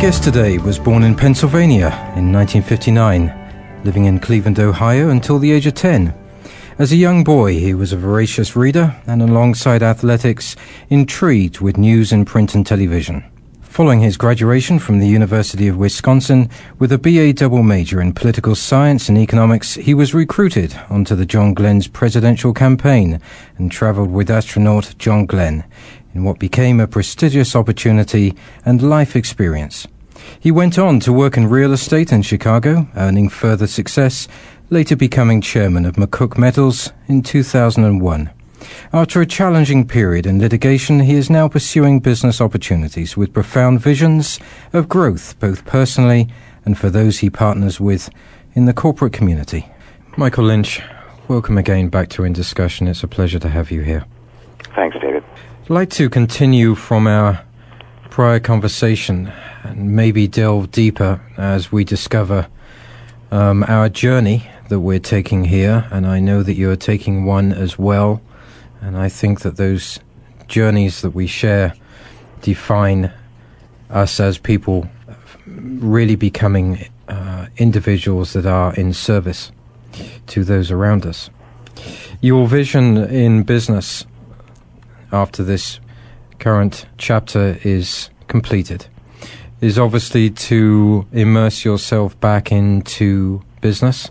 Guest today was born in Pennsylvania in 1959, living in Cleveland, Ohio until the age of 10. As a young boy, he was a voracious reader and, alongside athletics, intrigued with news in print and television. Following his graduation from the University of Wisconsin with a BA double major in political science and economics, he was recruited onto the John Glenn's presidential campaign and traveled with astronaut John Glenn in what became a prestigious opportunity and life experience. He went on to work in real estate in Chicago, earning further success, later becoming chairman of McCook Metals in 2001. After a challenging period in litigation, he is now pursuing business opportunities with profound visions of growth, both personally and for those he partners with in the corporate community. Michael Lynch, welcome again back to In Discussion. It's a pleasure to have you here. I'd like to continue from our prior conversation and maybe delve deeper as we discover um, our journey that we're taking here. And I know that you're taking one as well. And I think that those journeys that we share define us as people really becoming uh, individuals that are in service to those around us. Your vision in business after this current chapter is completed is obviously to immerse yourself back into business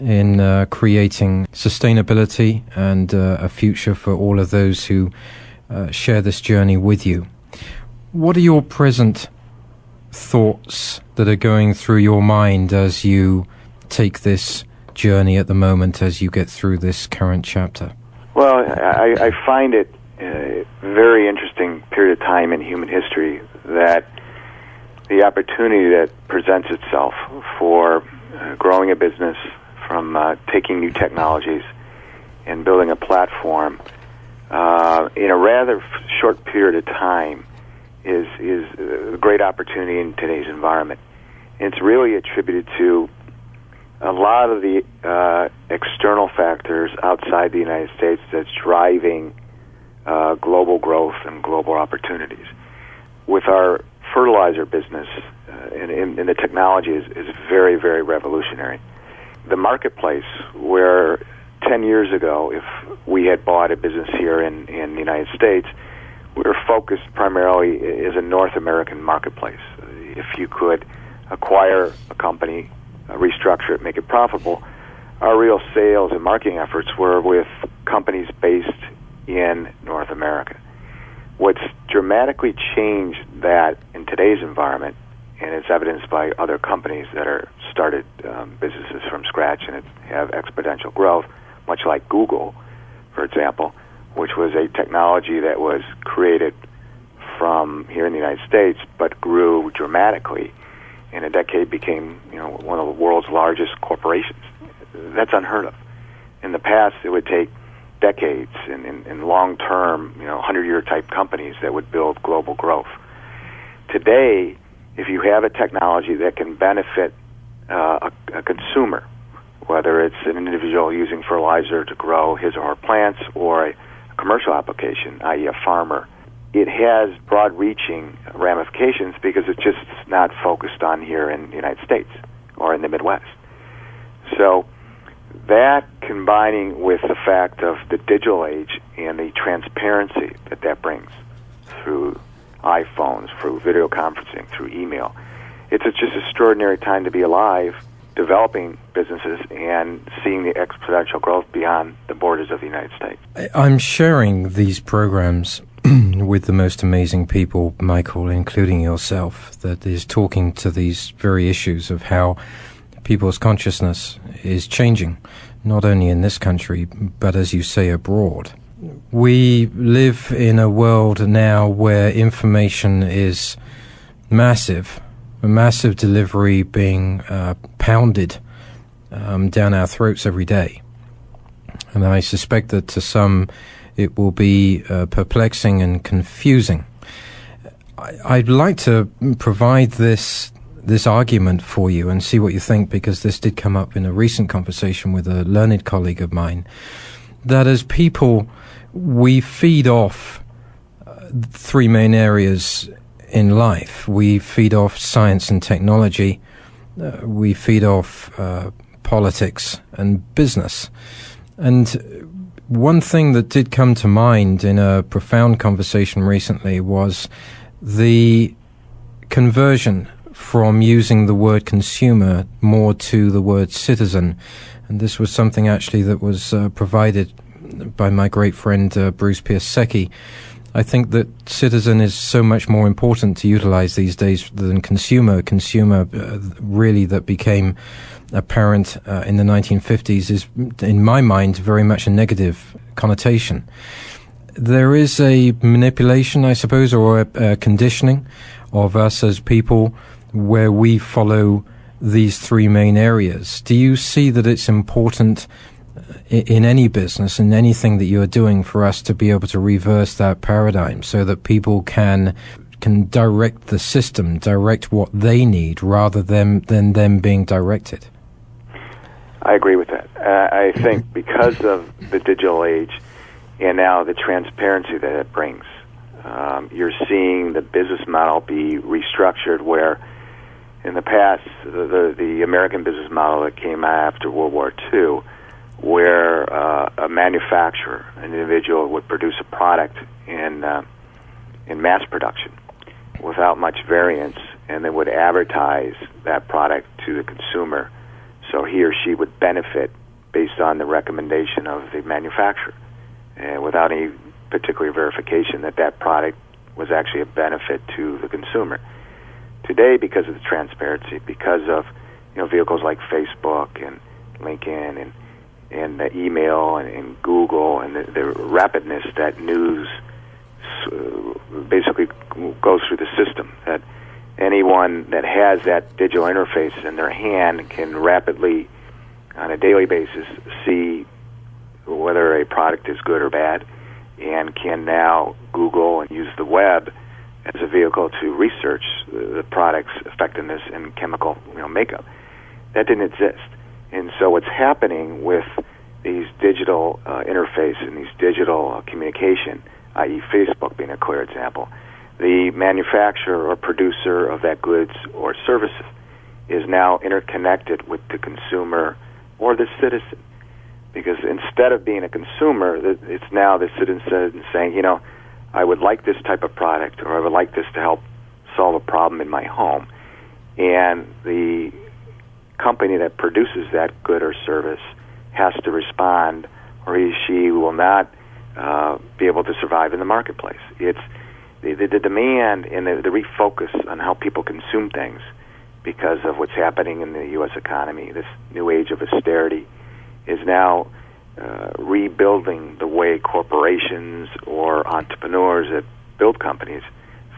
in uh, creating sustainability and uh, a future for all of those who uh, share this journey with you. What are your present thoughts that are going through your mind as you take this journey at the moment as you get through this current chapter? Well, I, I find it a very interesting period of time in human history that the opportunity that presents itself for uh, growing a business from uh, taking new technologies and building a platform uh, in a rather short period of time is is a great opportunity in today's environment. And it's really attributed to a lot of the uh, external factors outside the United States that's driving uh, global growth and global opportunities. With our fertilizer business, uh, and, and, and the technology is, is very, very revolutionary. The marketplace, where 10 years ago, if we had bought a business here in, in the United States, we were focused primarily as a North American marketplace. If you could acquire a company, uh, restructure it, make it profitable, our real sales and marketing efforts were with companies based in North America. What's dramatically changed that in today's environment, and it's evidenced by other companies that are started um, businesses from scratch and have exponential growth, much like Google, for example, which was a technology that was created from here in the United States, but grew dramatically in a decade, became you know one of the world's largest corporations. That's unheard of. In the past, it would take decades in, and, and long term, you know, 100 year type companies that would build global growth. Today, if you have a technology that can benefit uh, a, a consumer, whether it's an individual using fertilizer to grow his or her plants or a commercial application, i.e., a farmer, it has broad reaching ramifications because it's just not focused on here in the United States or in the Midwest. So, that combining with the fact of the digital age and the transparency that that brings through iPhones, through video conferencing, through email. It's a just extraordinary time to be alive, developing businesses and seeing the exponential growth beyond the borders of the United States. I'm sharing these programs with the most amazing people, Michael, including yourself, that is talking to these very issues of how people's consciousness is changing, not only in this country, but as you say, abroad. We live in a world now where information is massive, a massive delivery being uh, pounded um, down our throats every day. And I suspect that to some it will be uh, perplexing and confusing. I, would like to provide this this argument for you and see what you think because this did come up in a recent conversation with a learned colleague of mine that as people we feed off uh, three main areas in life. We feed off science and technology uh, we feed off uh, politics and business. And one thing that did come to mind in a profound conversation recently was the conversion from using the word consumer more to the word citizen. And this was something actually that was uh, provided by my great friend uh, Bruce Piasecki. I think that citizen is so much more important to utilize these days than consumer. Consumer uh, really that became apparent uh, in the 1950s is, in my mind, very much a negative connotation. There is a manipulation, I suppose, or a, a conditioning of us as people where we follow these three main areas. Do you see that it's important uh, in any business, in anything that you're doing, for us to be able to reverse that paradigm so that people can can direct the system, direct what they need, rather than than them being directed? I agree with that. Uh, I think because of the digital age and now the transparency that it brings, um, you're seeing the business model be restructured where in the past, the, the, American business model that came after World War II, where uh, a manufacturer, an individual, would produce a product in, uh, in mass production without much variance, and they would advertise that product to the consumer so he or she would benefit based on the recommendation of the manufacturer and without any particular verification that that product was actually a benefit to the consumer. Today, because of the transparency, because of you know vehicles like Facebook and LinkedIn and and the email and, and Google and the, the rapidness that news uh, basically goes through the system that anyone that has that digital interface in their hand can rapidly, on a daily basis, see whether a product is good or bad, and can now Google and use the web as a vehicle to research the product's effectiveness and chemical you know, makeup. That didn't exist, and so what's happening with these digital uh, interface and these digital uh, communication, i.e., Facebook being a clear example the manufacturer or producer of that goods or services is now interconnected with the consumer or the citizen. Because instead of being a consumer, it's now the citizen saying, you know, I would like this type of product or I would like this to help solve a problem in my home. And the company that produces that good or service has to respond or he she will not uh, be able to survive in the marketplace. It's the, the, the demand and the, the refocus on how people consume things because of what's happening in the U.S. economy, this new age of austerity, is now uh, rebuilding the way corporations or entrepreneurs that build companies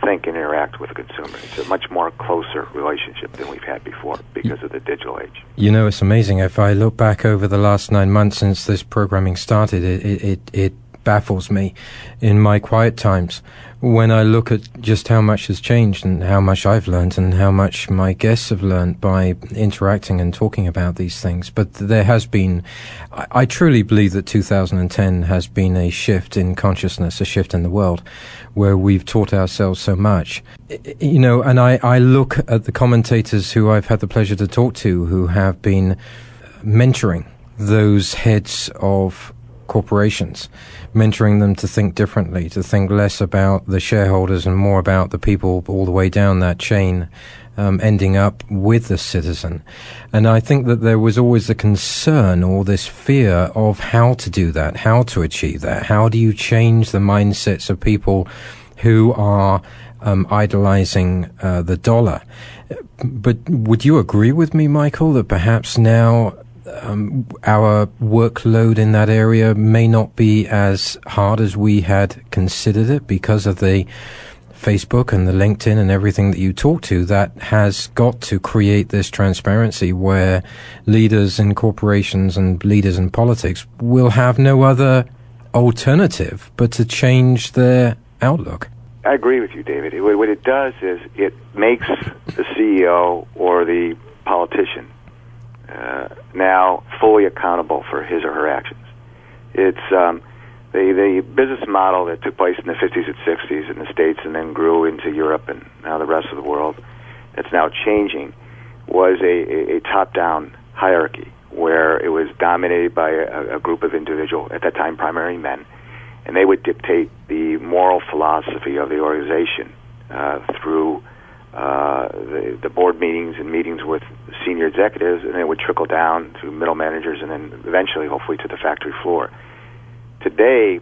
think and interact with the consumer. It's a much more closer relationship than we've had before because of the digital age. You know, it's amazing. If I look back over the last nine months since this programming started, it, it, it baffles me in my quiet times when I look at just how much has changed and how much I've learned and how much my guests have learned by interacting and talking about these things. But there has been, I, I truly believe that 2010 has been a shift in consciousness, a shift in the world where we've taught ourselves so much. You know, and I, I look at the commentators who I've had the pleasure to talk to who have been mentoring those heads of corporations, mentoring them to think differently, to think less about the shareholders and more about the people all the way down that chain um, ending up with the citizen. And I think that there was always the concern or this fear of how to do that, how to achieve that. How do you change the mindsets of people who are um, idolizing uh, the dollar? But would you agree with me, Michael, that perhaps now um, our workload in that area may not be as hard as we had considered it because of the Facebook and the LinkedIn and everything that you talk to, that has got to create this transparency where leaders in corporations and leaders in politics will have no other alternative but to change their outlook. I agree with you, David. What it does is it makes the CEO or the politician uh, now fully accountable for his or her actions. It's um, the the business model that took place in the 50s and 60s in the states and then grew into Europe and now the rest of the world that's now changing was a, a, a top-down hierarchy where it was dominated by a, a group of individual at that time primarily men and they would dictate the moral philosophy of the organization uh, through uh, the, the board meetings and meetings with senior executives, and it would trickle down to middle managers, and then eventually, hopefully, to the factory floor today,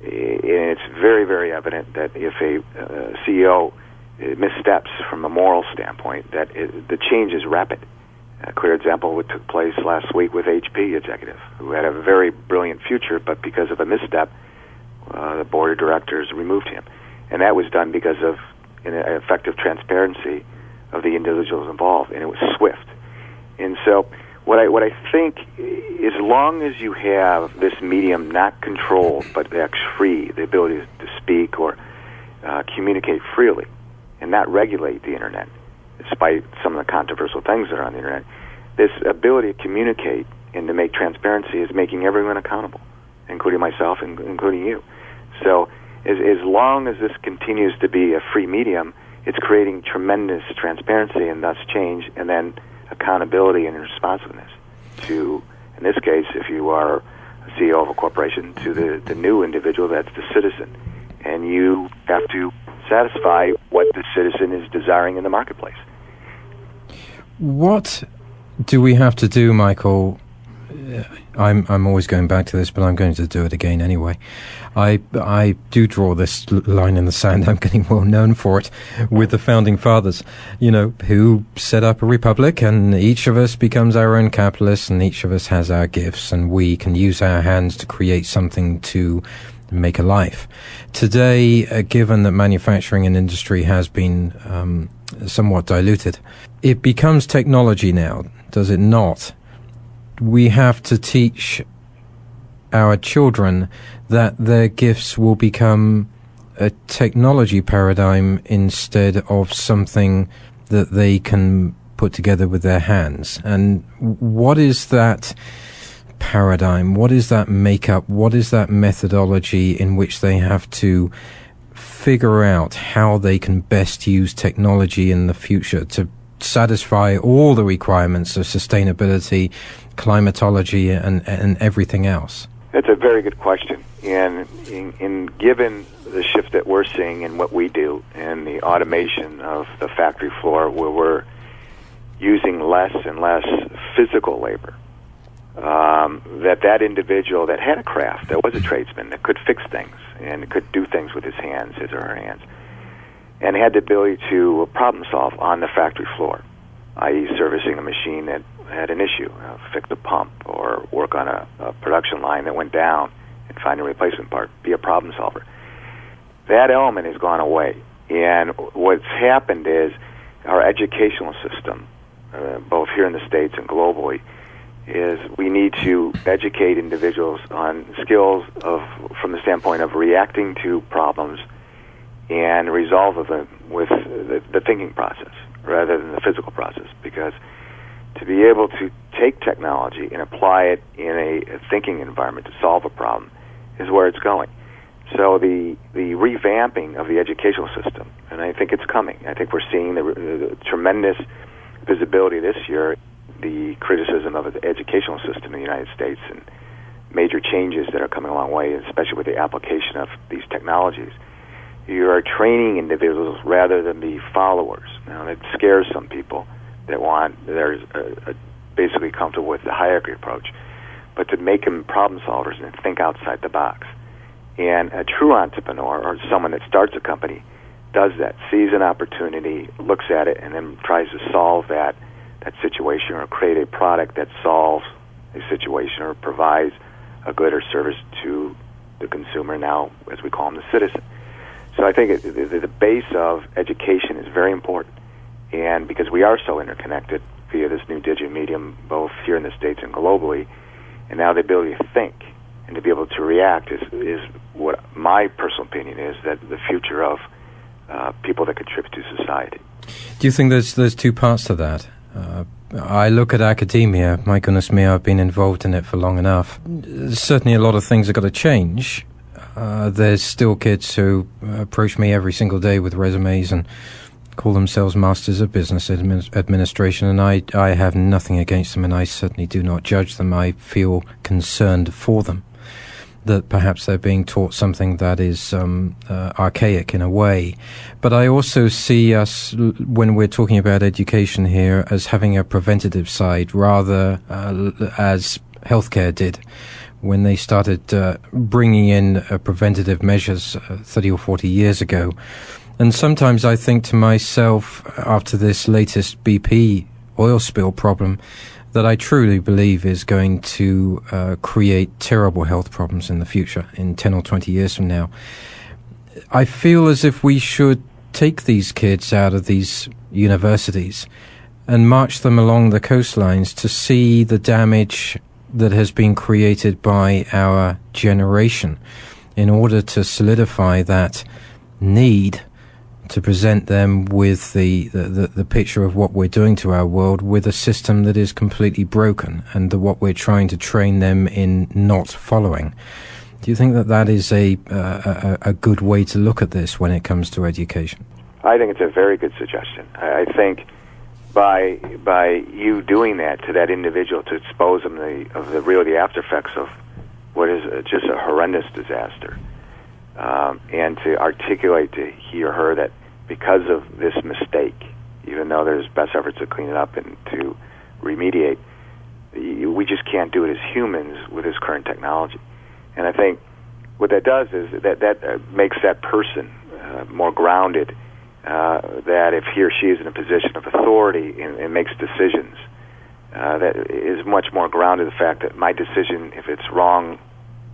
it's very, very evident that if a uh, CEO missteps from a moral standpoint, that it, the change is rapid. A clear example what took place last week with HP executive, who had a very brilliant future, but because of a misstep, uh, the board of directors removed him, and that was done because of an effective transparency of the individuals involved, and it was swift. And so, what I what I think, as long as you have this medium not controlled but actually free, the ability to speak or uh, communicate freely, and not regulate the internet, despite some of the controversial things that are on the internet, this ability to communicate and to make transparency is making everyone accountable, including myself and including you. So, as as long as this continues to be a free medium, it's creating tremendous transparency and thus change, and then accountability and responsiveness to, in this case, if you are a CEO of a corporation, to the, the new individual that's the citizen. And you have to satisfy what the citizen is desiring in the marketplace. What do we have to do, Michael, I'm I'm always going back to this, but I'm going to do it again anyway. I I do draw this line in the sand. I'm getting well known for it with the founding fathers, you know, who set up a republic, and each of us becomes our own capitalist, and each of us has our gifts, and we can use our hands to create something to make a life. Today, uh, given that manufacturing and industry has been um, somewhat diluted, it becomes technology now, does it not? We have to teach our children that their gifts will become a technology paradigm instead of something that they can put together with their hands. And what is that paradigm? What is that makeup? What is that methodology in which they have to figure out how they can best use technology in the future to satisfy all the requirements of sustainability, climatology, and, and everything else? That's a very good question. And in, in given the shift that we're seeing in what we do and the automation of the factory floor where we're using less and less physical labor, um, that that individual that had a craft, that was a tradesman, that could fix things and could do things with his hands, his or her hands, and had the ability to problem solve on the factory floor, i.e., servicing a machine that had an issue, uh, fix the pump, or work on a, a production line that went down and find a replacement part, be a problem solver. That element has gone away. And what's happened is our educational system, uh, both here in the States and globally, is we need to educate individuals on skills of from the standpoint of reacting to problems and resolve them with the, the thinking process rather than the physical process because to be able to take technology and apply it in a, a thinking environment to solve a problem is where it's going. So the the revamping of the educational system, and I think it's coming. I think we're seeing the, the tremendous visibility this year, the criticism of the educational system in the United States and major changes that are coming a long way, especially with the application of these technologies. You are training individuals rather than be followers. Now, it scares some people that want they're uh, uh, basically comfortable with the hierarchy approach, but to make them problem solvers and think outside the box. And a true entrepreneur or someone that starts a company does that, sees an opportunity, looks at it, and then tries to solve that that situation or create a product that solves a situation or provides a good or service to the consumer now, as we call them, the citizen. So I think it, the, the base of education is very important, and because we are so interconnected via this new digital medium, both here in the states and globally, and now the ability to think and to be able to react is is what my personal opinion is that the future of uh, people that contribute to society. Do you think there's there's two parts to that? Uh, I look at academia. My goodness me, I've been involved in it for long enough. Certainly, a lot of things have got to change. Uh, there's still kids who approach me every single day with resumes and call themselves masters of business admi- administration, and I, I have nothing against them, and I certainly do not judge them. I feel concerned for them that perhaps they're being taught something that is um, uh, archaic in a way. But I also see us, when we're talking about education here, as having a preventative side rather uh, as healthcare did when they started uh, bringing in uh, preventative measures uh, 30 or 40 years ago. And sometimes I think to myself, after this latest BP oil spill problem, that I truly believe is going to uh, create terrible health problems in the future, in 10 or 20 years from now. I feel as if we should take these kids out of these universities and march them along the coastlines to see the damage that has been created by our generation in order to solidify that need to present them with the, the, the, picture of what we're doing to our world with a system that is completely broken and the, what we're trying to train them in not following. Do you think that that is a, uh, a, a good way to look at this when it comes to education? I think it's a very good suggestion. I, I think by by you doing that to that individual to expose them the, of the real the after effects of what is just a horrendous disaster um, and to articulate to he or her that because of this mistake, even though there's best efforts to clean it up and to remediate, we just can't do it as humans with this current technology. And I think what that does is that that uh, makes that person uh, more grounded. Uh, that if he or she is in a position of authority and, and makes decisions, uh, that is much more grounded in the fact that my decision, if it's wrong,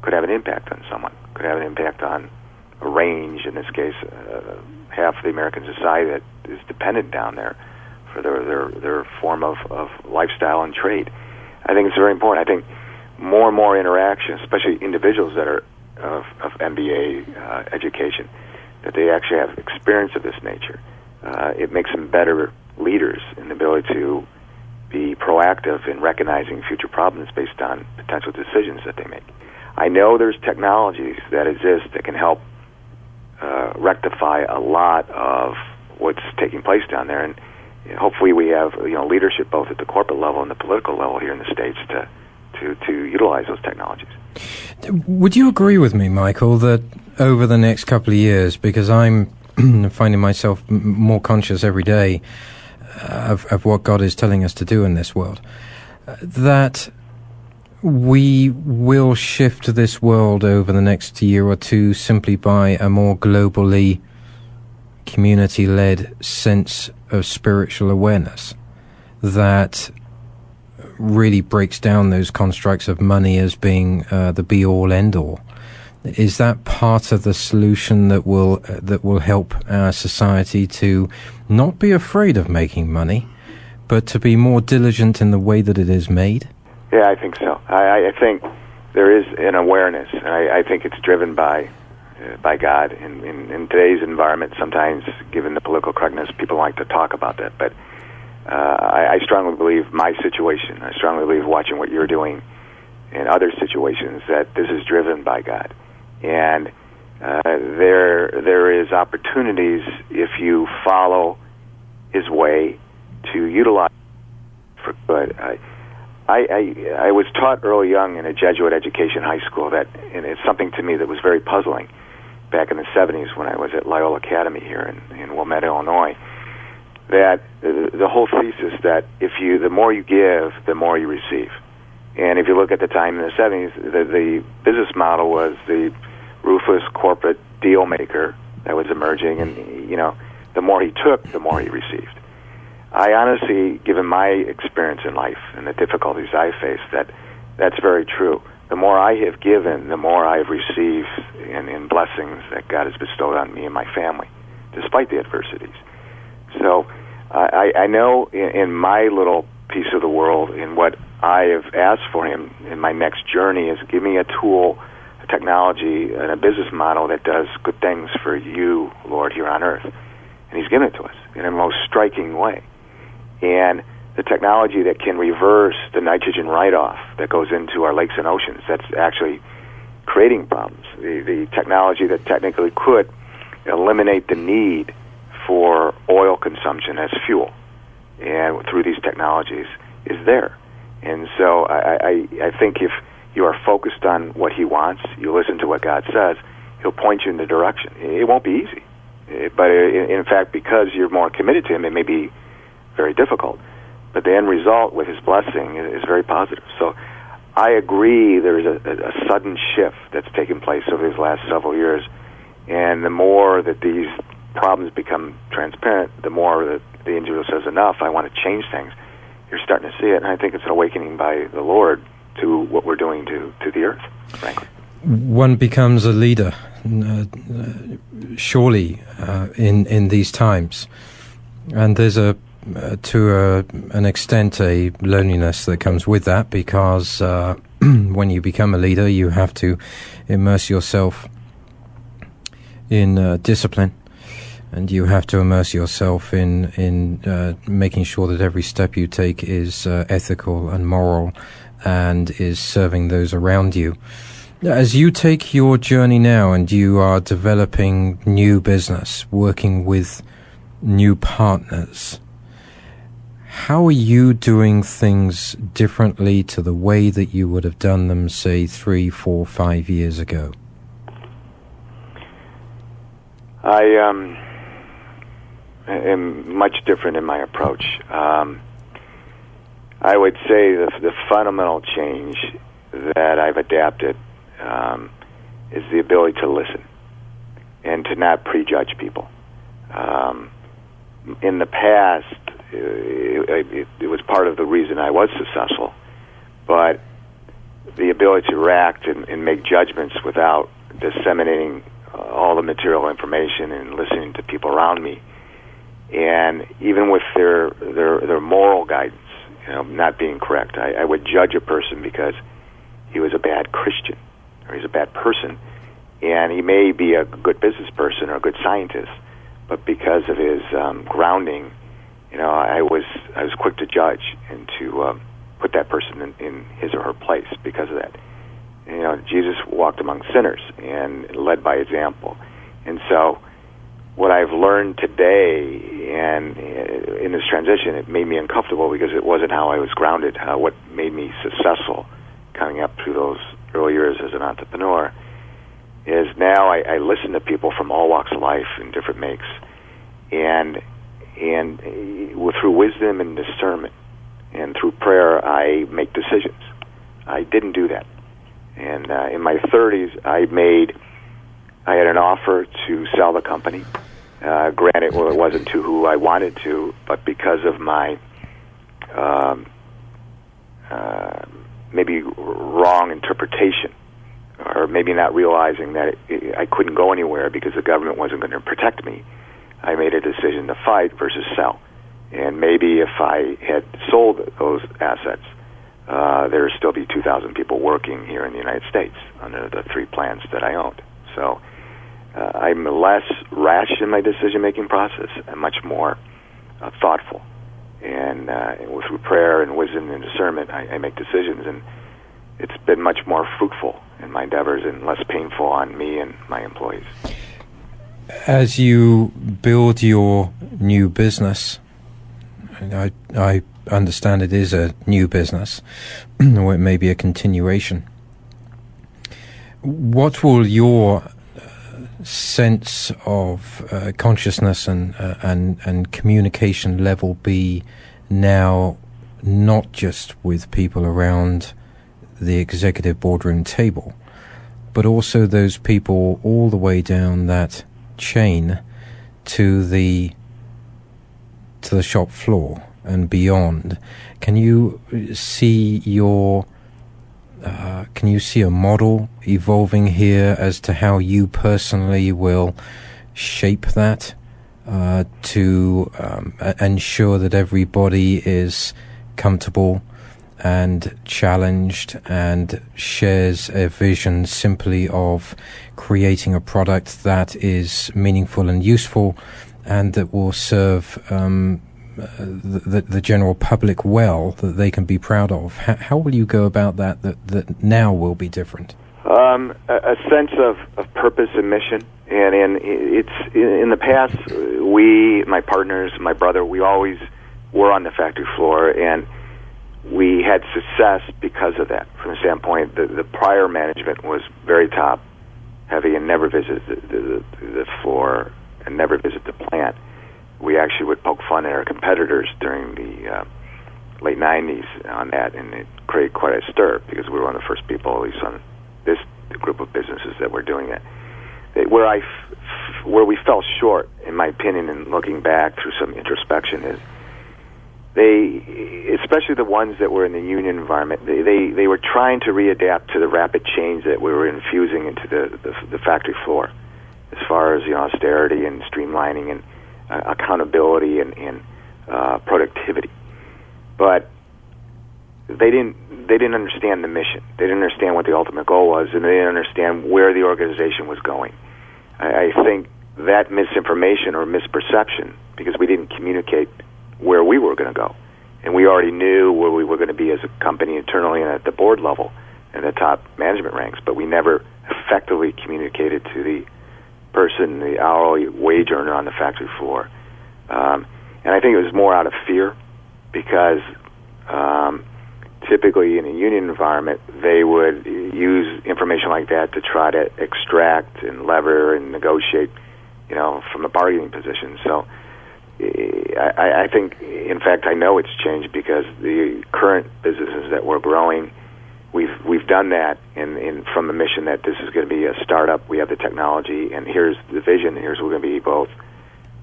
could have an impact on someone, could have an impact on a range, in this case, uh, half of the American society that is dependent down there for their their, their form of, of lifestyle and trade. I think it's very important. I think more and more interaction, especially individuals that are of, of MBA uh, education, that they actually have experience of this nature. Uh, it makes them better leaders in the ability to be proactive in recognizing future problems based on potential decisions that they make. I know there's technologies that exist that can help uh, rectify a lot of what's taking place down there, and hopefully we have you know leadership both at the corporate level and the political level here in the states to to to utilize those technologies. Would you agree with me, Michael, that over the next couple of years, because I'm finding myself more conscious every day of, of what God is telling us to do in this world, that we will shift this world over the next year or two simply by a more globally community led sense of spiritual awareness that really breaks down those constructs of money as being uh, the be all end all. Is that part of the solution that will uh, that will help our society to not be afraid of making money, but to be more diligent in the way that it is made? Yeah, I think so. I, I think there is an awareness. I, I think it's driven by uh, by God. In, in, in today's environment, sometimes, given the political correctness, people like to talk about that. But uh, I, I strongly believe my situation. I strongly believe watching what you're doing in other situations that this is driven by God, and uh, there there is opportunities if you follow His way to utilize for good. I, I, I I was taught early young in a Jesuit education high school that, and it's something to me that was very puzzling back in the 70s when I was at Loyola Academy here in, in Wilmette, Illinois. That the, the whole thesis that if you the more you give, the more you receive. And if you look at the time in the 70s, the, the business model was the ruthless corporate deal maker that was emerging, and you know, the more he took, the more he received. I honestly, given my experience in life and the difficulties I face, that that's very true. The more I have given, the more I have received in, in blessings that God has bestowed on me and my family, despite the adversities. So I, I know in, in my little piece of the world, in what I have asked for Him in my next journey, is give me a tool, a technology, and a business model that does good things for you, Lord, here on earth. And He's given it to us in a most striking way and the technology that can reverse the nitrogen write-off that goes into our lakes and oceans. That's actually creating problems. The, the technology that technically could eliminate the need for oil consumption as fuel, and through these technologies, is there. And so I, I, I think if you are focused on what He wants, you listen to what God says, He'll point you in the direction. It won't be easy, eh, but eh, in fact, because you're more committed to Him, it may be very difficult. But the end result with his blessing is very positive. So I agree there is a, a sudden shift that's taken place over these last several years. And the more that these problems become transparent, the more that the individual says, enough, I want to change things. You're starting to see it. And I think it's an awakening by the Lord to what we're doing to, to the earth, frankly. One becomes a leader, uh, surely, uh, in, in these times. And there's a uh, to a, an extent a loneliness that comes with that because uh, when you become a leader, you have to immerse yourself in uh, discipline, and you have to immerse yourself in in uh, making sure that every step you take is uh, ethical and moral, and is serving those around you. As you take your journey now, and you are developing new business, working with new partners how are you doing things differently to the way that you would have done them, say, three, four, five years ago? I um, am much different in my approach. Um, I would say the, the fundamental change that I've adapted um, is the ability to listen and to not prejudge people. Um, in the past, it, it, was part of the reason I was successful. But the ability to react and, and make judgments without disseminating uh, all the material information and listening to people around me, and even with their their their moral guidance, you know, not being correct, I, I would judge a person because he was a bad Christian or he's a bad person, and he may be a good business person or a good scientist, but because of his um, grounding you know, I was I was quick to judge and to um, put that person in, in his or her place because of that. You know, Jesus walked among sinners and led by example, and so what I've learned today and uh, in this transition, it made me uncomfortable because it wasn't how I was grounded. Uh, what made me successful coming up through those early years as an entrepreneur is now I, I listen to people from all walks of life in different makes, and and uh, through wisdom and discernment and through prayer, I make decisions. I didn't do that. And uh, in my 30s, I made, I had an offer to sell the company. Uh, granted, well, it wasn't to who I wanted to, but because of my um, uh, maybe wrong interpretation, or maybe not realizing that it, it, I couldn't go anywhere because the government wasn't going to protect me, I made a decision to fight versus sell. And maybe if I had sold those assets, uh, there would still be 2,000 people working here in the United States under the three plants that I owned. So uh, I'm less rash in my decision making process and much more uh, thoughtful. And uh, through prayer and wisdom and discernment, I, I make decisions. And it's been much more fruitful in my endeavors and less painful on me and my employees as you build your new business, I, I understand it is a new business, or it may be a continuation. What will your uh, sense of uh, consciousness and, uh, and and communication level be now, not just with people around the executive boardroom table, but also those people all the way down that chain to the to the shop floor and beyond. Can you see your uh, can you see a model evolving here as to how you personally will shape that uh, to um, ensure that everybody is comfortable and challenged and shares a vision simply of creating a product that is meaningful and useful and that will serve um, the, the, general public well that they can be proud of. How, how, will you go about that that, that now will be different? Um, a, a, sense of, of purpose and mission. And, and it's in the past, we, my partners, my brother, we always were on the factory floor, and we had success because of that. From the standpoint, the, the prior management was very top heavy and never visited the, the, the floor and never visit the plant. We actually would poke fun at our competitors during the uh, late 90s on that, and it created quite a stir because we were one of the first people, at least on this group of businesses, that were doing that. Where I, where we fell short, in my opinion, and looking back through some introspection, is they, especially the ones that were in the union environment, they, they, they were trying to readapt to the rapid change that we were infusing into the, the, the factory floor as far as you know, austerity and streamlining and uh, accountability and, and uh, productivity. But they didn't they didn't understand the mission. They didn't understand what the ultimate goal was, and they didn't understand where the organization was going. I, I think that misinformation or misperception, because we didn't communicate where we were going to go, and we already knew where we were going to be as a company internally and at the board level and the top management ranks, but we never effectively communicated to the person, the hourly wage earner on the factory floor. Um, and I think it was more out of fear because um, typically in a union environment, they would use information like that to try to extract and lever and negotiate, you know, from a bargaining position. So I, I think, in fact, I know it's changed because the current businesses that we're growing we've we've done that in, in from the mission that this is going to be a startup. We have the technology, and here's the vision. Here's we're going to be both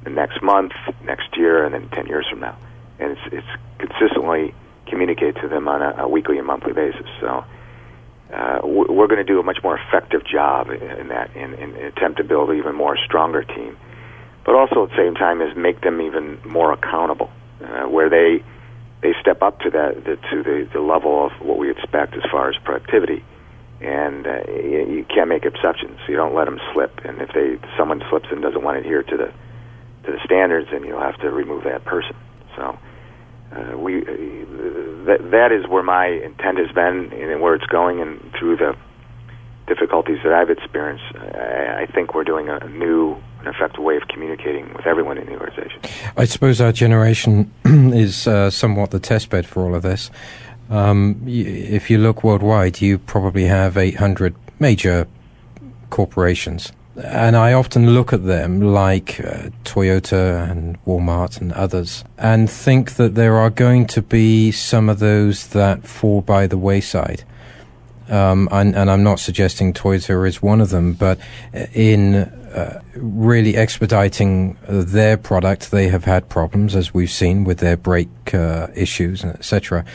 the next month, next year, and then ten years from now. And it's it's consistently communicate to them on a, a weekly and monthly basis. So. Uh, we're going to do a much more effective job in that, in, in attempt to build an even more stronger team, but also at the same time is make them even more accountable, uh, where they they step up to that the, to the, the level of what we expect as far as productivity, and uh, you, you can't make exceptions. You don't let them slip, and if they someone slips and doesn't want to adhere to the to the standards, then you'll have to remove that person. So. Uh, we uh, that that is where my intent has been and where it's going and through the difficulties that I've experienced I, I think we're doing a new an effective way of communicating with everyone in the organization. I suppose our generation is uh, somewhat the testbed for all of this. Um, if you look worldwide, you probably have 800 major corporations. And I often look at them like uh, Toyota and Walmart and others and think that there are going to be some of those that fall by the wayside. Um, and, and, I'm not suggesting Toyota is one of them, but in uh, really expediting their product. They have had problems, as we've seen, with their brake uh, issues, etc.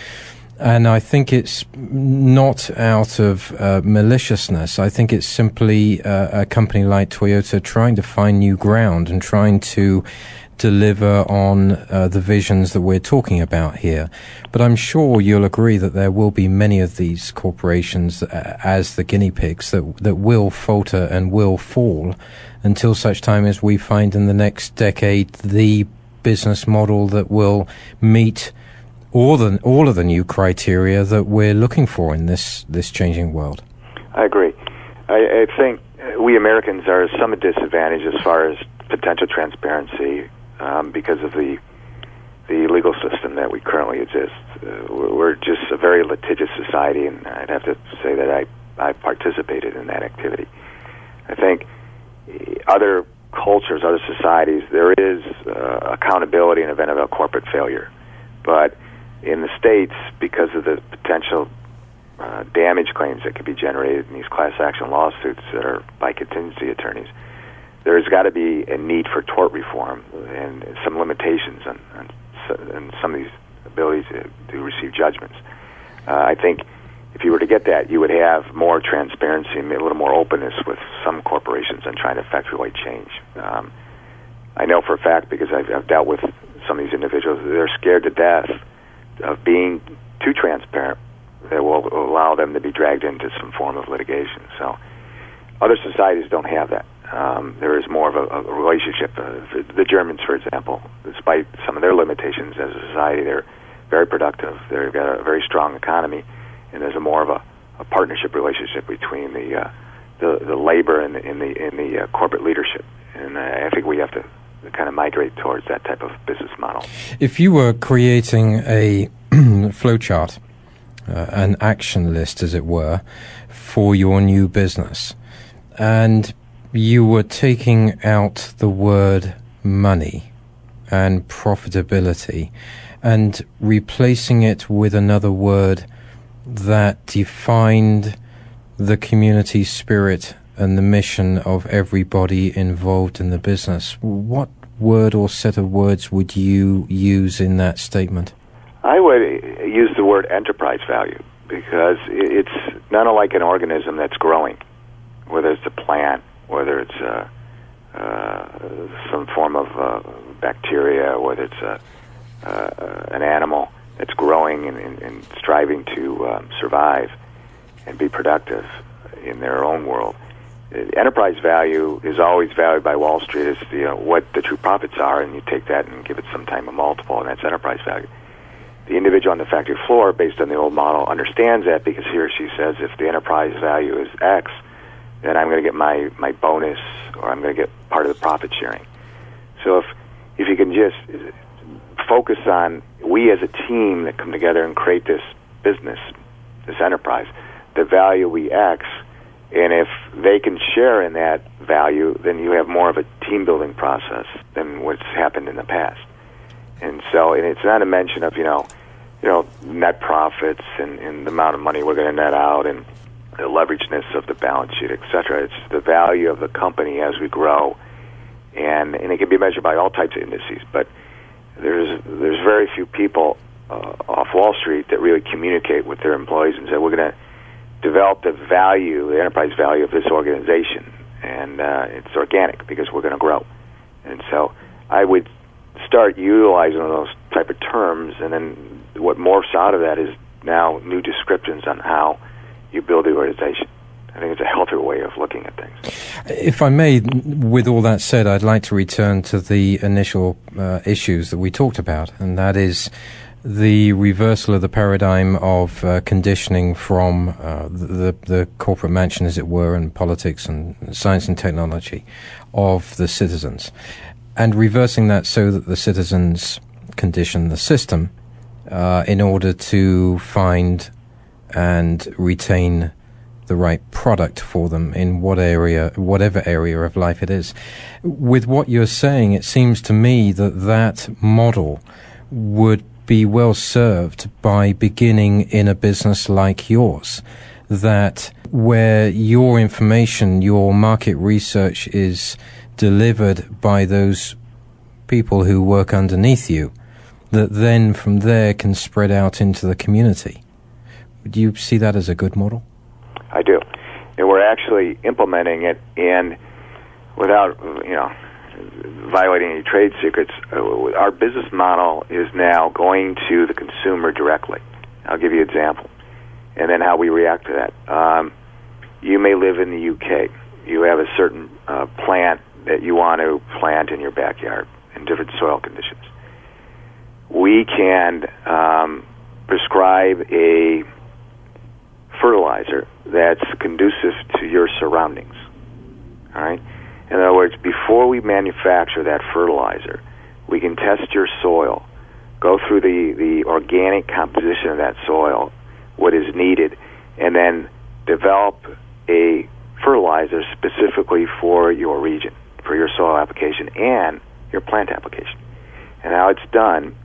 And I think it's not out of uh, maliciousness. I think it's simply uh, a company like Toyota trying to find new ground and trying to deliver on uh, the visions that we're talking about here. But I'm sure you'll agree that there will be many of these corporations uh, as the guinea pigs that that will falter and will fall until such time as we find in the next decade the business model that will meet all the all of the new criteria that we're looking for in this this changing world. I agree. I, I think we Americans are some disadvantage as far as potential transparency um, because of the the legal system that we currently exist. Uh, we're just a very litigious society, and I'd have to say that I I participated in that activity. I think other cultures, other societies, there is uh, accountability in event of a corporate failure, but in the states, because of the potential uh, damage claims that could be generated in these class action lawsuits that are by contingency attorneys, there's got to be a need for tort reform and some limitations on, on, on some of these abilities to, to receive judgments. Uh, I think if you were to get that, you would have more transparency and a little more openness with some corporations on trying to effectuate change. Um, I know for a fact because I've, I've dealt with some of these individuals; they're scared to death of being too transparent. That will allow them to be dragged into some form of litigation. So, other societies don't have that. Um, there is more of a, a relationship. Uh, the Germans, for example, despite some of their limitations as a society, they're very productive. They've got a very strong economy and there's a more of a, a partnership relationship between the uh, the, the labor and the in the in the uh, corporate leadership. And uh, I think we have to kind of migrate towards that type of business model. If you were creating a flowchart, uh, an action list, as it were, for your new business, and you were taking out the word money and profitability and replacing it with another word that defined the community spirit and the mission of everybody involved in the business. What word or set of words would you use in that statement? I would use the word enterprise value because it's not unlike an organism that's growing, whether it's a plant, whether it's a, uh, some form of uh, bacteria, whether it's a, uh, an animal that's growing and, and, and striving to um, survive and be productive in their own world. Enterprise value is always valued by Wall Street as what the true profits are, and you take that and give it some type of multiple, and that's enterprise value. The individual on the factory floor, based on the old model, understands that because he or she says, if the enterprise value is X, then I'm going to get my, my bonus or I'm going to get part of the profit sharing. So if if you can just focus on we as a team that come together and create this business, this enterprise, the value we X, and if they can share in that value, then you have more of a team building process than what's happened in the past. And so, and it's not a mention of you know, you know, net profits and, and the amount of money we're going to net out and the leverageness of the balance sheet, et cetera. It's the value of the company as we grow, and and it can be measured by all types of indices, but there's there's very few people uh, off Wall Street that really communicate with their employees and say we're going to develop the value, the enterprise value of this organization, and uh, it's organic because we're going to grow. And so I would start utilizing those type of terms, and then what morphs out of that is now new descriptions on how you build the organization. I think it's a healthier way of looking at things. If I may, with all that said, I'd like to return to the initial uh, issues that we talked about, and that is the reversal of the paradigm of uh, conditioning from uh, the, the corporate mansion, as it were, and politics and science and technology of the citizens, and reversing that so that the citizens condition the system uh, in order to find and retain the right product for them in what area, whatever area of life it is. With what you're saying, it seems to me that that model would be well served by beginning in a business like yours. That where your information, your market research is delivered by those people who work underneath you, that then from there can spread out into the community. Do you see that as a good model? I do. And we're actually implementing it in, without, you know, violating any trade secrets, uh, our business model is now going to the consumer directly. I'll give you an example, and then how we react to that. Um, you may live in the UK. You have a certain uh, plant that you want to plant in your backyard in different soil conditions. We can um, prescribe a fertilizer that's conducive to your surroundings. All right? In other words, before we manufacture that fertilizer, we can test your soil, go through the, the organic composition of that soil what is needed, and then develop a fertilizer specifically for your region, for your soil application and your plant application. And how it's done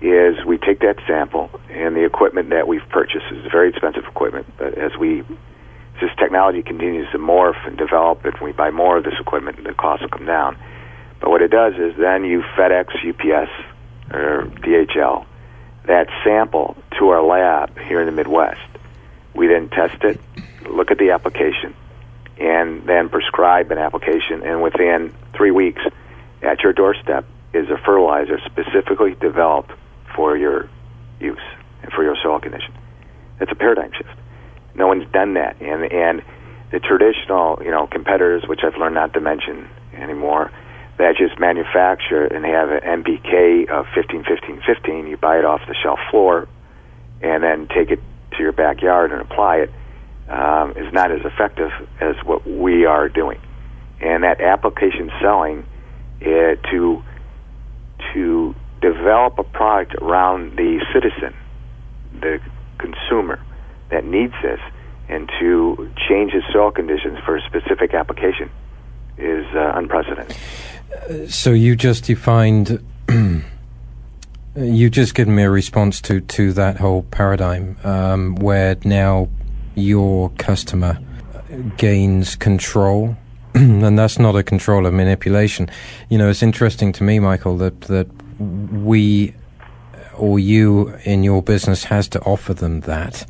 is we take that sample and the equipment that we've purchased is very expensive equipment, but as we as this technology continues to morph and develop, if we buy more of this equipment, the cost will come down. But what it does is then you FedEx, UPS, or DHL that sample to our lab here in the Midwest. We then test it, look at the application, and then prescribe an application. And within three weeks, at your doorstep is a fertilizer specifically developed for your use and for your soil condition. It's a paradigm shift. No one's done that, and and the traditional you know competitors, which I've learned not to mention anymore, that just manufacture and have an NPK of 15, 15, 15. You buy it off the shelf floor, and then take it to your backyard and apply it. Um, is not as effective as what we are doing, and that application selling uh, to to develop a product around the citizen, the consumer that needs this, and to change his soil conditions for a specific application is uh, unprecedented. So you just defined. You've just given me a response to, to that whole paradigm um, where now your customer gains control and that's not a control of manipulation. You know, it's interesting to me, Michael, that that we or you in your business has to offer them that.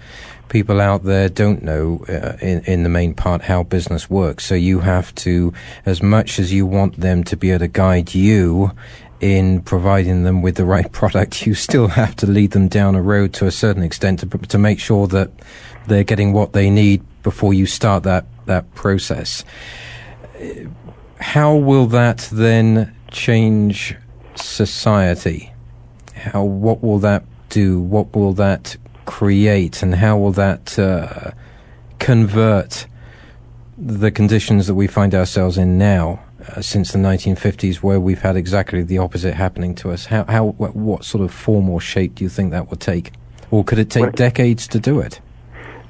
People out there don't know, uh, in, in the main part, how business works. So you have to, as much as you want them to be able to guide you in providing them with the right product, you still have to lead them down a road to a certain extent to, to make sure that they're getting what they need before you start that, that process. How will that then change society? How, what will that do? What will that create? And how will that uh, convert the conditions that we find ourselves in now uh, since the 1950s, where we've had exactly the opposite happening to us? How, how, what sort of form or shape do you think that will take? Or could it take decades to do it?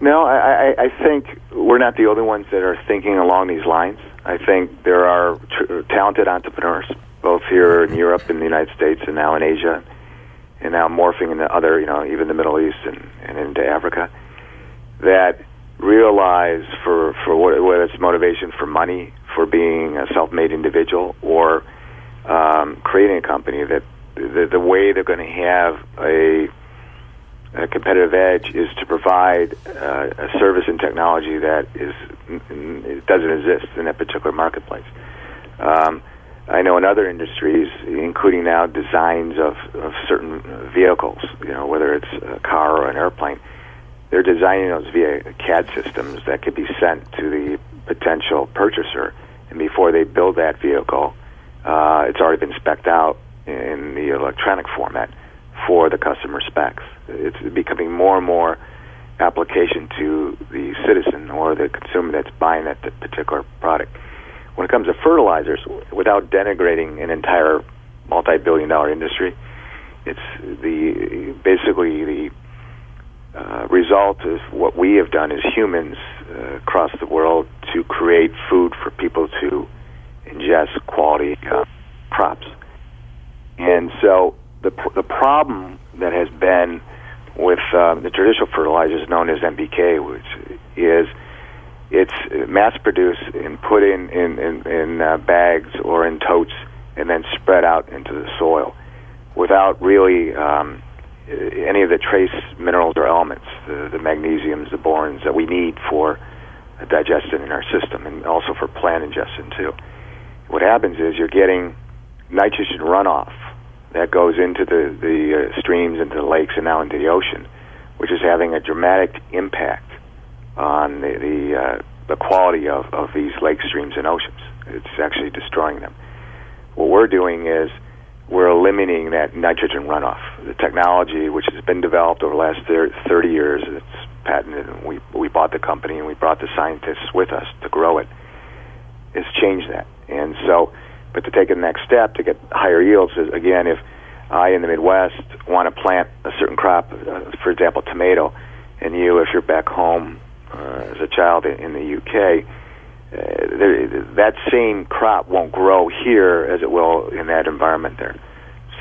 No, I, I, I think we're not the only ones that are thinking along these lines. I think there are tr- talented entrepreneurs, both here in Europe and the United States, and now in Asia, and now morphing into other, you know, even the Middle East and, and into Africa, that realize for for what, whether it's motivation for money, for being a self-made individual, or um, creating a company, that the, the way they're going to have a a competitive edge is to provide uh, a service and technology that is it doesn't exist in that particular marketplace. Um, I know in other industries, including now designs of, of certain vehicles, you know, whether it's a car or an airplane, they're designing those via CAD systems that could be sent to the potential purchaser, and before they build that vehicle, uh, it's already been specced out in the electronic format for the customer specs. It's becoming more and more application to the citizen or the consumer that's buying that particular product. When it comes to fertilizers, without denigrating an entire multi-billion-dollar industry, it's the basically the uh, result of what we have done as humans uh, across the world to create food for people to ingest quality uh, crops. And so the the problem that has been with um, the traditional fertilizers known as NPK, which is it's mass produced and put in in in, in uh, bags or in totes and then spread out into the soil without really um, any of the trace minerals or elements, the, the magnesiums, the borons that we need for digestion in our system, and also for plant ingestion too. What happens is you're getting nitrogen runoff that goes into the the uh, streams, into the lakes, and now into the ocean, which is having a dramatic impact on the the, uh, the quality of, of these lake streams and oceans. It's actually destroying them. What we're doing is we're eliminating that nitrogen runoff. The technology, which has been developed over the last 30 years, it's patented, and we we bought the company and we brought the scientists with us to grow it. Has changed that, and so but to take the next step to get higher yields is again if I in the Midwest want to plant a certain crop, uh, for example, tomato, and you, if you're back home uh, as a child in, in the UK, uh, there, that same crop won't grow here as it will in that environment there.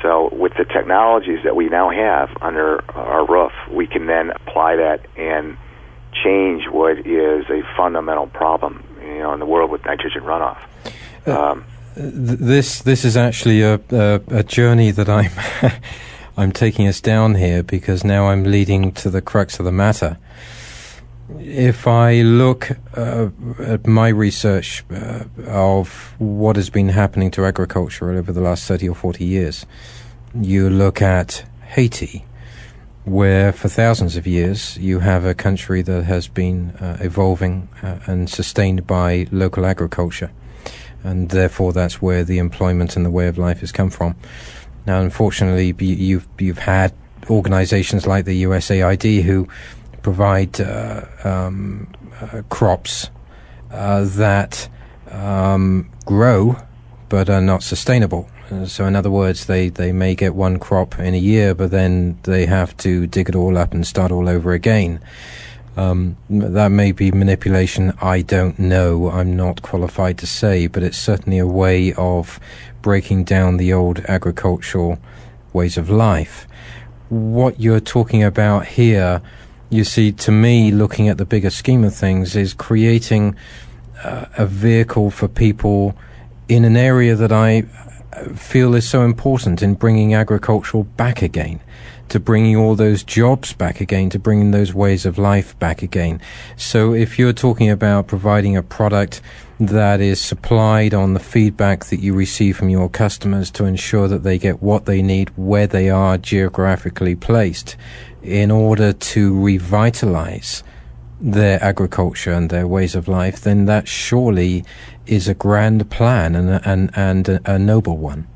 So, with the technologies that we now have under our roof, we can then apply that and change what is a fundamental problem, you know, in the world with nitrogen runoff. Uh, um, this this is actually a, a, a journey that I'm I'm taking us down here because now I'm leading to the crux of the matter. If I look uh, at my research uh, of what has been happening to agriculture over the last 30 or 40 years, you look at Haiti, where for thousands of years you have a country that has been uh, evolving uh, and sustained by local agriculture and therefore that's where the employment and the way of life has come from. Now, unfortunately, you've you've had organisations like the USAID who provide uh, um, uh, crops uh, that um, grow but are not sustainable. So, in other words, they, they may get one crop in a year, but then they have to dig it all up and start all over again. Um, that may be manipulation. I don't know. I'm not qualified to say, but it's certainly a way of breaking down the old agricultural ways of life. What you're talking about here, you see, to me, looking at the bigger scheme of things, is creating uh, a vehicle for people in an area that I feel is so important in bringing agriculture back again to bringing all those jobs back again, to bringing those ways of life back again. So if you're talking about providing a product that is supplied on the feedback that you receive from your customers to ensure that they get what they need where they are geographically placed in order to revitalize their agriculture and their ways of life, then that surely is a grand plan and a, and, and a, a noble one.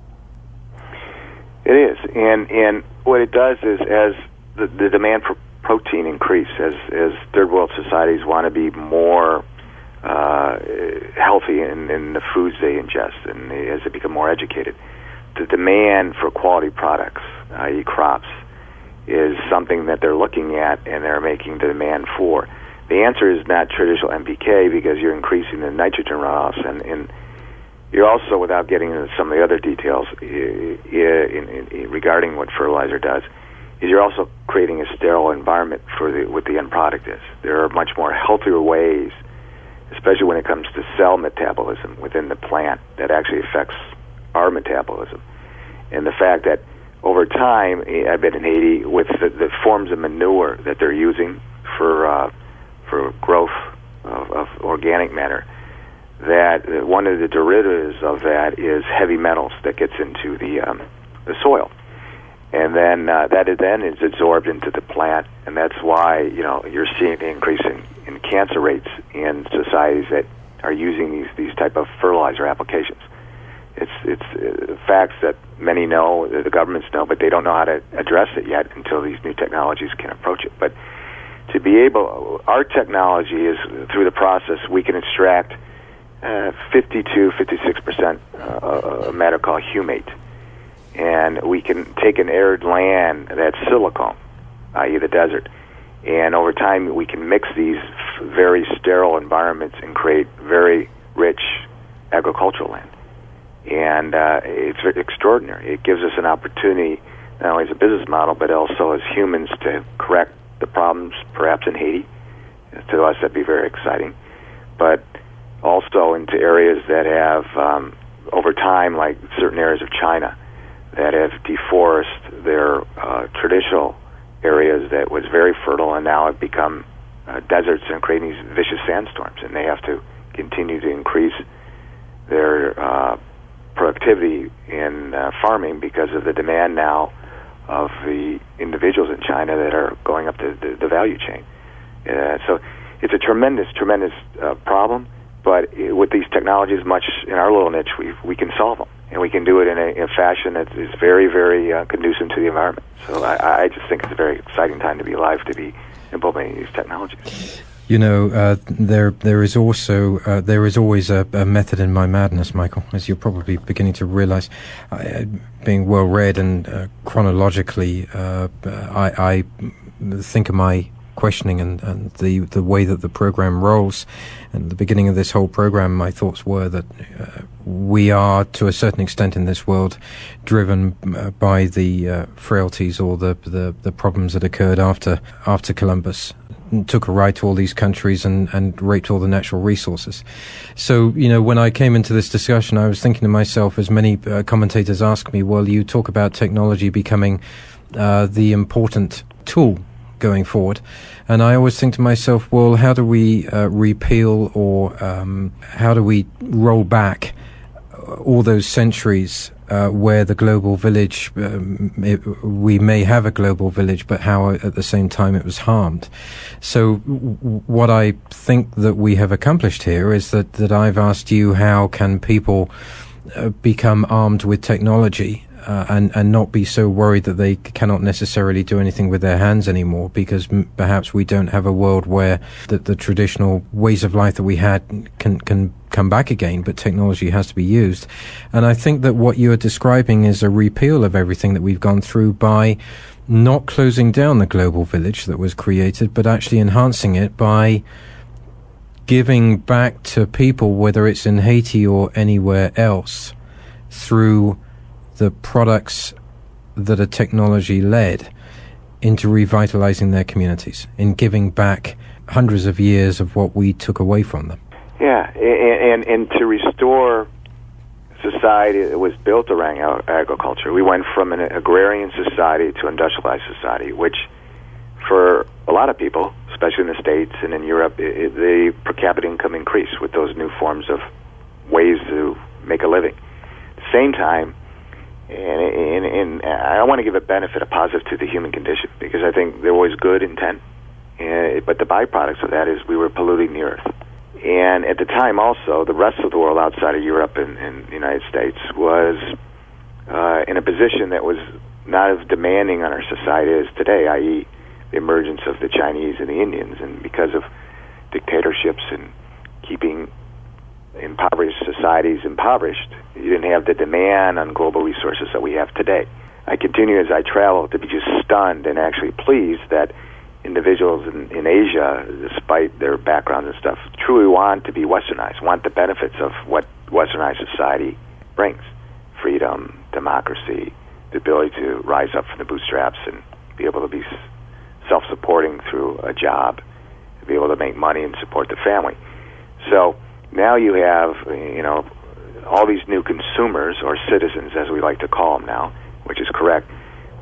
It is, and and what it does is as the, the demand for protein increase, as as third world societies want to be more uh, healthy in, in the foods they ingest, and as they become more educated, the demand for quality products, i.e., crops, is something that they're looking at and they're making the demand for. The answer is not traditional NPK because you're increasing the nitrogen runoffs and, and you're also, without getting into some of the other details in, in, in, regarding what fertilizer does, is you're also creating a sterile environment for the, what the end product is. There are much more healthier ways, especially when it comes to cell metabolism within the plant, that actually affects our metabolism. And the fact that over time, I've been in Haiti with the, the forms of manure that they're using for uh, for growth of, of organic matter that one of the derivatives of that is heavy metals that gets into the um, the soil, and then uh, that then is absorbed into the plant, and that's why you know you're seeing the increase in, in cancer rates in societies that are using these these type of fertilizer applications. It's it's uh, facts that many know, the governments know, but they don't know how to address it yet until these new technologies can approach it. But to be able, our technology is through the process we can extract uh, 52, 56 percent uh, matter called humate, and we can take an arid land that's silicone, i.e., the desert, and over time we can mix these very sterile environments and create very rich agricultural land. And uh, it's extraordinary. It gives us an opportunity, not only as a business model, but also as humans to correct the problems, perhaps in Haiti. To us, that'd be very exciting. But also into areas that have, um, over time, like certain areas of China, that have deforested their uh, traditional areas that was very fertile and now have become uh, deserts and creating these vicious sandstorms. And they have to continue to increase their uh, productivity in uh, farming because of the demand now of the individuals in China that are going up the, the, the value chain. Uh, so it's a tremendous, tremendous uh, problem. But with these technologies, much in our little niche, we we can solve them, and we can do it in a, in a fashion that is very, very uh, conducive to the environment. So I, I just think it's a very exciting time to be alive to be implementing these technologies. You know, uh, there there is also uh, there is always a, a, method in my madness, Michael, as you're probably beginning to realise. Uh, being well read and uh, chronologically, uh, I, I, think of my questioning and, and the the way that the program rolls. And the beginning of this whole program, my thoughts were that uh, we are, to a certain extent, in this world, driven by the frailties or the, the the problems that occurred after after Columbus took a ride to all these countries and, and raped all the natural resources. So, you know, when I came into this discussion, I was thinking to myself, as many uh, commentators ask me, well, you talk about technology becoming uh, the important tool going forward. And I always think to myself, well, how do we uh, repeal or um, how do we roll back all those centuries uh, where the global village, um, it, we may have a global village, but how at the same time it was harmed. So w- what I think that we have accomplished here is that, that I've asked you how can people uh, become armed with technology uh, and and not be so worried that they cannot necessarily do anything with their hands anymore because m- perhaps we don't have a world where the, the traditional ways of life that we had can can come back again, but technology has to be used. And I think that what you are describing is a repeal of everything that we've gone through by not closing down the global village that was created, but actually enhancing it by giving back to people, whether it's in Haiti or anywhere else, through the products that are technology led into revitalizing their communities, in giving back hundreds of years of what we took away from them. Yeah, and, and, and to restore society that was built around agriculture. We went from an agrarian society to industrialized society, which for a lot of people, especially in the States and in Europe, it, the per capita income increased with those new forms of ways to make a living. At the same time, and, and, and I want to give a benefit, a positive to the human condition, because I think there was good intent, and, but the byproducts of that is we were polluting the earth. And at the time, also, the rest of the world outside of Europe and, and the United States was uh, in a position that was not as demanding on our society as today, i.e., the emergence of the Chinese and the Indians, and because of dictatorships and keeping impoverished societies impoverished, you didn't have the demand on global resources that we have today. I continue as I travel to be just stunned and actually pleased that individuals in, in Asia, despite their backgrounds and stuff, truly want to be westernized, want the benefits of what westernized society brings freedom, democracy, the ability to rise up from the bootstraps and be able to be self supporting through a job, be able to make money and support the family. So, now you have, you know, all these new consumers or citizens, as we like to call them now, which is correct,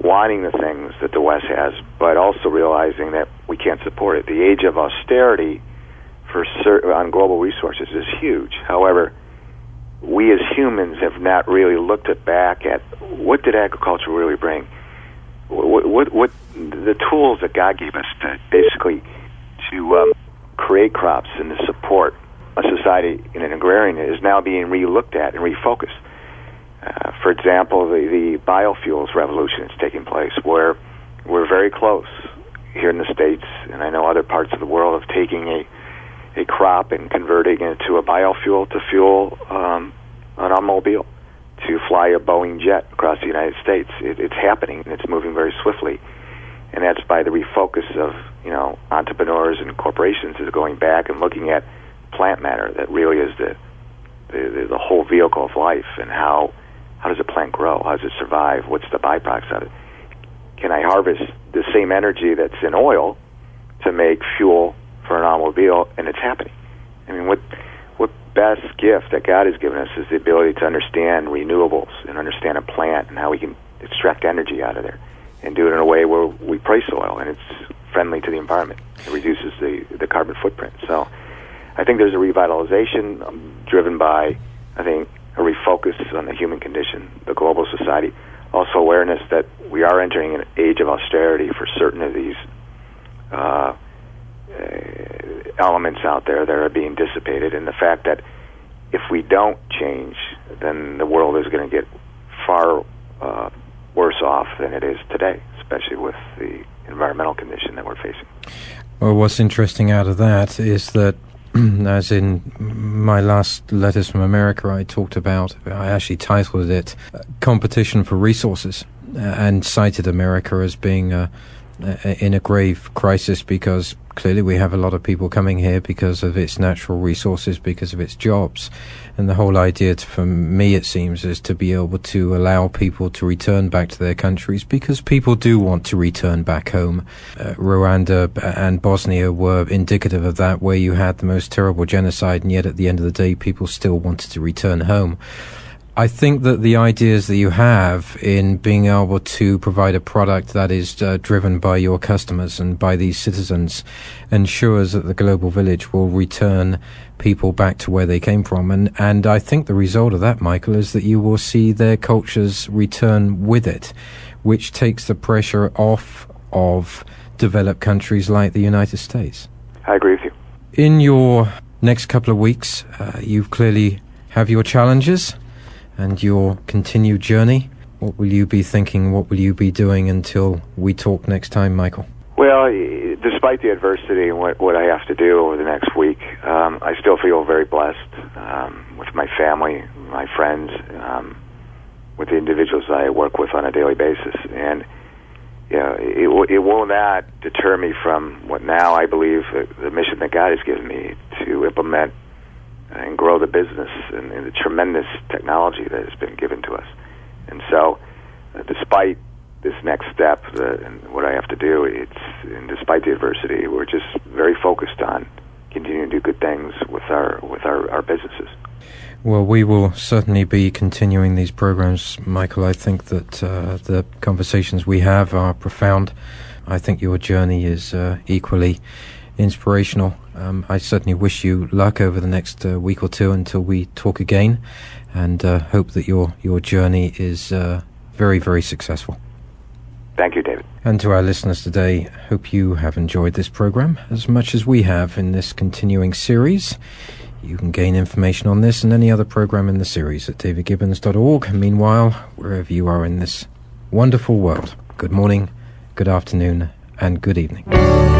wanting the things that the West has, but also realizing that we can't support it. The age of austerity for on global resources is huge. However, we as humans have not really looked at back at what did agriculture really bring. What, what, what the tools that God gave us to basically to um, create crops and to support a society in an agrarian is now being re-looked at and refocused. Uh, for example, the, the biofuels revolution is taking place, where we're very close here in the states, and I know other parts of the world of taking a a crop and converting it to a biofuel to fuel um, an automobile, to fly a Boeing jet across the United States. It, it's happening, and it's moving very swiftly, and that's by the refocus of you know entrepreneurs and corporations is going back and looking at plant matter that really is the, the the whole vehicle of life and how how does a plant grow? How does it survive? What's the byproducts of it? Can I harvest the same energy that's in oil to make fuel for an automobile? And it's happening. I mean, what what best gift that God has given us is the ability to understand renewables and understand a plant and how we can extract energy out of there and do it in a way where we price oil and it's friendly to the environment. It reduces the the carbon footprint. So I think there's a revitalization um, driven by, I think, a refocus on the human condition, the global society. Also, awareness that we are entering an age of austerity for certain of these uh, elements out there that are being dissipated, and the fact that if we don't change, then the world is going to get far uh, worse off than it is today, especially with the environmental condition that we're facing. Well, what's interesting out of that is that, as in my last letters from America, I talked about, I actually titled it uh, Competition for Resources uh, and cited America as being uh, in a grave crisis because clearly we have a lot of people coming here because of its natural resources, because of its jobs. And the whole idea, to, for me, it seems, is to be able to allow people to return back to their countries because people do want to return back home. Uh, Rwanda and Bosnia were indicative of that, where you had the most terrible genocide, and yet at the end of the day, people still wanted to return home. I think that the ideas that you have in being able to provide a product that is uh, driven by your customers and by these citizens ensures that the global village will return people back to where they came from. And, and I think the result of that, Michael, is that you will see their cultures return with it, which takes the pressure off of developed countries like the United States. I agree with you. In your next couple of weeks, uh, you clearly have your challenges and your continued journey? What will you be thinking? What will you be doing until we talk next time, Michael? Well, despite the adversity and what, what I have to do over the next week, um, I still feel very blessed um, with my family, my friends, um, with the individuals I work with on a daily basis. And you know, it, it will not deter me from what now I believe the mission that God has given me to implement and grow the business and, and the tremendous technology that has been given to us. And so, uh, despite this next step the, and what I have to do, it's and despite the adversity, we're just very focused on continuing to do good things with our with our, our businesses. Well, we will certainly be continuing these programs, Michael. I think that uh, the conversations we have are profound. I think your journey is uh, equally inspirational. Um, I certainly wish you luck over the next uh, week or two until we talk again, and uh, hope that your your journey is uh, very very successful. Thank you, David. And to our listeners today, hope you have enjoyed this program as much as we have in this continuing series. You can gain information on this and any other program in the series at davidgibbons.org. Meanwhile, wherever you are in this wonderful world, good morning, good afternoon, and good evening.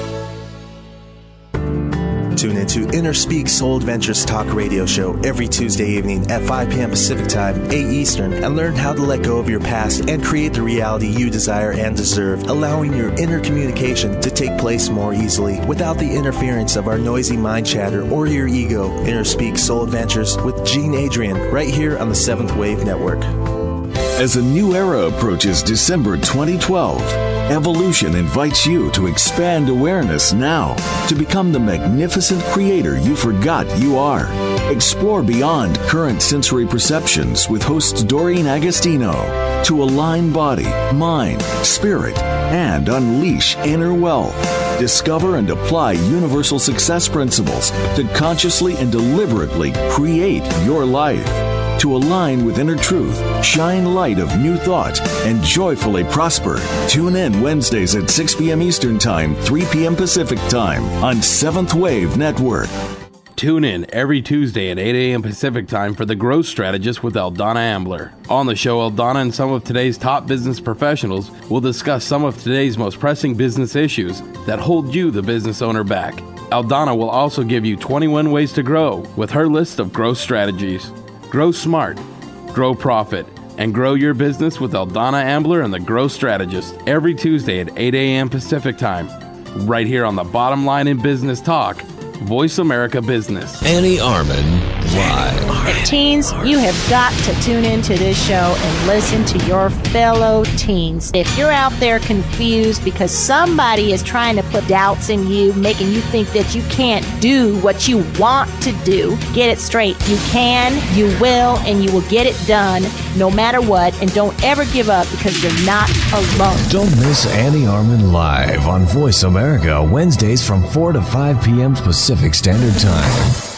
Tune into Inner Speak Soul Adventures Talk radio show every Tuesday evening at 5 p.m. Pacific Time, 8 Eastern, and learn how to let go of your past and create the reality you desire and deserve, allowing your inner communication to take place more easily without the interference of our noisy mind chatter or your ego. Inner Speak Soul Adventures with Jean Adrienne, right here on the Seventh Wave Network. As a new era approaches December 2012, Evolution invites you to expand awareness now to become the magnificent creator you forgot you are. Explore beyond current sensory perceptions with host Doreen Agostino to align body, mind, spirit, and unleash inner wealth. Discover and apply universal success principles to consciously and deliberately create your life to align with inner truth, shine light of new thought, and joyfully prosper. Tune in Wednesdays at 6 p.m. Eastern Time, 3 p.m. Pacific Time on Seventh Wave Network. Tune in every Tuesday at 8 a.m. Pacific Time for The Growth Strategist with Eldonna Ambler. On the show, Eldonna and some of today's top business professionals will discuss some of today's most pressing business issues that hold you, the business owner, back. Eldonna will also give you 21 ways to grow with her list of growth strategies. Grow smart, grow profit, and grow your business with Eldonna Ambler and the Growth Strategist every Tuesday at 8 a.m. Pacific Time, right here on the bottom line in business talk, Voice America Business. Annie Arman Teens, you have got to tune into this show and listen to your fellow teens. If you're out there confused because somebody is trying to put doubts in you, making you think that you can't do what you want to do, get it straight. You can, you will, and you will get it done no matter what. And don't ever give up because you're not alone. Don't miss Annie Arman Live on Voice America, Wednesdays from 4 to 5 p.m. Pacific Standard Time.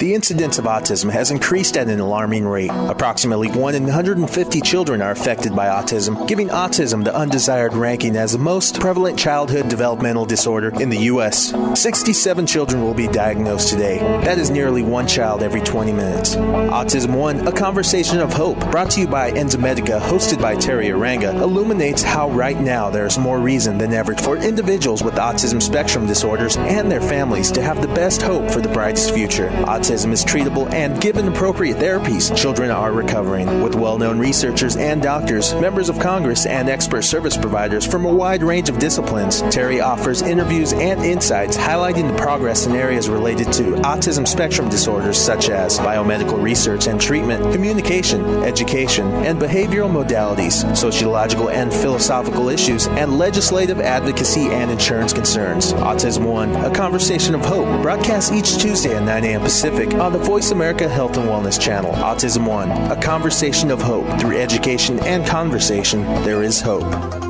The incidence of autism has increased at an alarming rate. Approximately 1 in 150 children are affected by autism, giving autism the undesired ranking as the most prevalent childhood developmental disorder in the U.S. 67 children will be diagnosed today. That is nearly one child every 20 minutes. Autism One, a conversation of hope, brought to you by Enzymedica, hosted by Teri Arranga, illuminates how right now there is more reason than ever for individuals with autism spectrum disorders and their families to have the best hope for the brightest future. Autism autism is treatable and given appropriate therapies, children are recovering. With well known researchers and doctors, members of Congress, and expert service providers from a wide range of disciplines, Teri offers interviews and insights highlighting the progress in areas related to autism spectrum disorders such as biomedical research and treatment, communication, education, and behavioral modalities, sociological and philosophical issues, and legislative advocacy and insurance concerns. Autism One, a conversation of hope, broadcast each Tuesday at 9 a.m. Pacific on the Voice America Health and Wellness channel. Autism One, a conversation of hope. Through education and conversation, there is hope.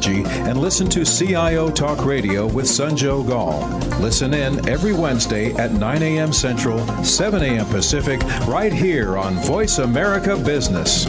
technology and listen to CIO Talk Radio with Sanjog Aul. Listen in every Wednesday at 9 a.m. Central, 7 a.m. Pacific, right here on Voice America Business.